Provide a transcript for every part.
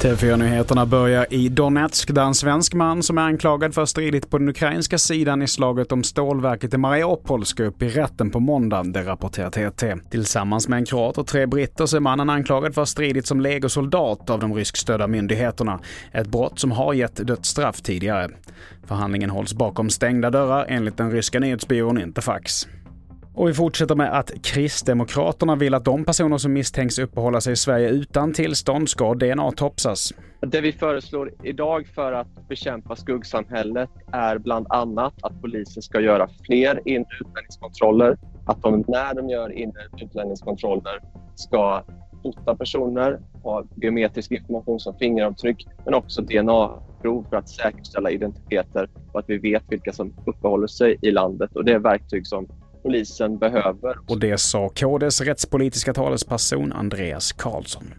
TV4-nyheterna börjar i Donetsk där en svensk man som är anklagad för att ha stridit på den ukrainska sidan i slaget om stålverket i Mariupol ska upp i rätten på måndag, det rapporterar TT. Tillsammans med en kroat och tre britter så är mannen anklagad för att ha stridit som legosoldat av de ryskstödda myndigheterna. Ett brott som har gett dödsstraff tidigare. Förhandlingen hålls bakom stängda dörrar enligt den ryska nyhetsbyrån Interfax. Och vi fortsätter med att Kristdemokraterna vill att de personer som misstänks uppehålla sig i Sverige utan tillstånd ska DNA-topsas. Det vi föreslår idag för att bekämpa skuggsamhället är bland annat att polisen ska göra fler inre utlänningskontroller. Att de när de gör inre utlänningskontroller ska fota personer, ha biometrisk information som fingeravtryck men också DNA-prov för att säkerställa identiteter och att vi vet vilka som uppehåller sig i landet. Och det är verktyg som polisen behöver. Och det sa KDs rättspolitiska talesperson Andreas Karlsson.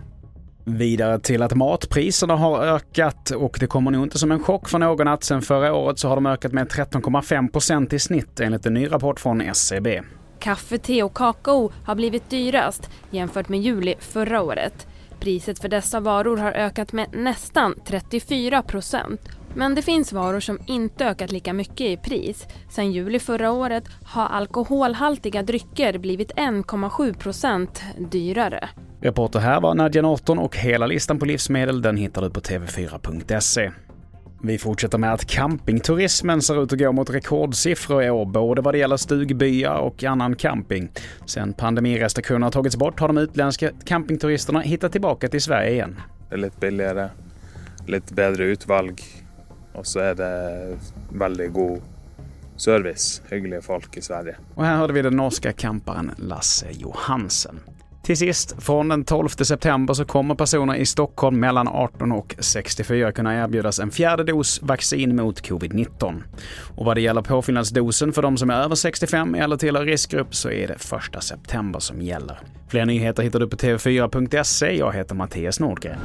Vidare till att matpriserna har ökat och det kommer nog inte som en chock för någon att sen förra året så har de ökat med 13,5 procent i snitt enligt en ny rapport från SCB. E Kaffe, te och kakao har blivit dyrast jämfört med juli förra året. Priset för dessa varor har ökat med nästan 34 procent men det finns varor som inte ökat lika mycket i pris. Sen juli förra året har alkoholhaltiga drycker blivit 1,7 procent dyrare. Reporter här var Nadja Norton och hela listan på livsmedel den hittar du på tv4.se. Vi fortsätter med att campingturismen ser ut att gå mot rekordsiffror i år, både vad det gäller stugbyar och annan camping. Sen pandemirestriktionerna tagits bort har de utländska campingturisterna hittat tillbaka till Sverige igen. Det är lite billigare, lite bättre utvalg och så är det väldigt god service, hyggliga folk i Sverige. Och här hörde vi den norska camparen Lasse Johansen. Till sist, från den 12 september så kommer personer i Stockholm mellan 18 och 64 kunna erbjudas en fjärde dos vaccin mot covid-19. Och vad det gäller påfyllnadsdosen för de som är över 65 eller tillhör riskgrupp så är det 1 september som gäller. Fler nyheter hittar du på tv4.se. Jag heter Mattias Nordgren.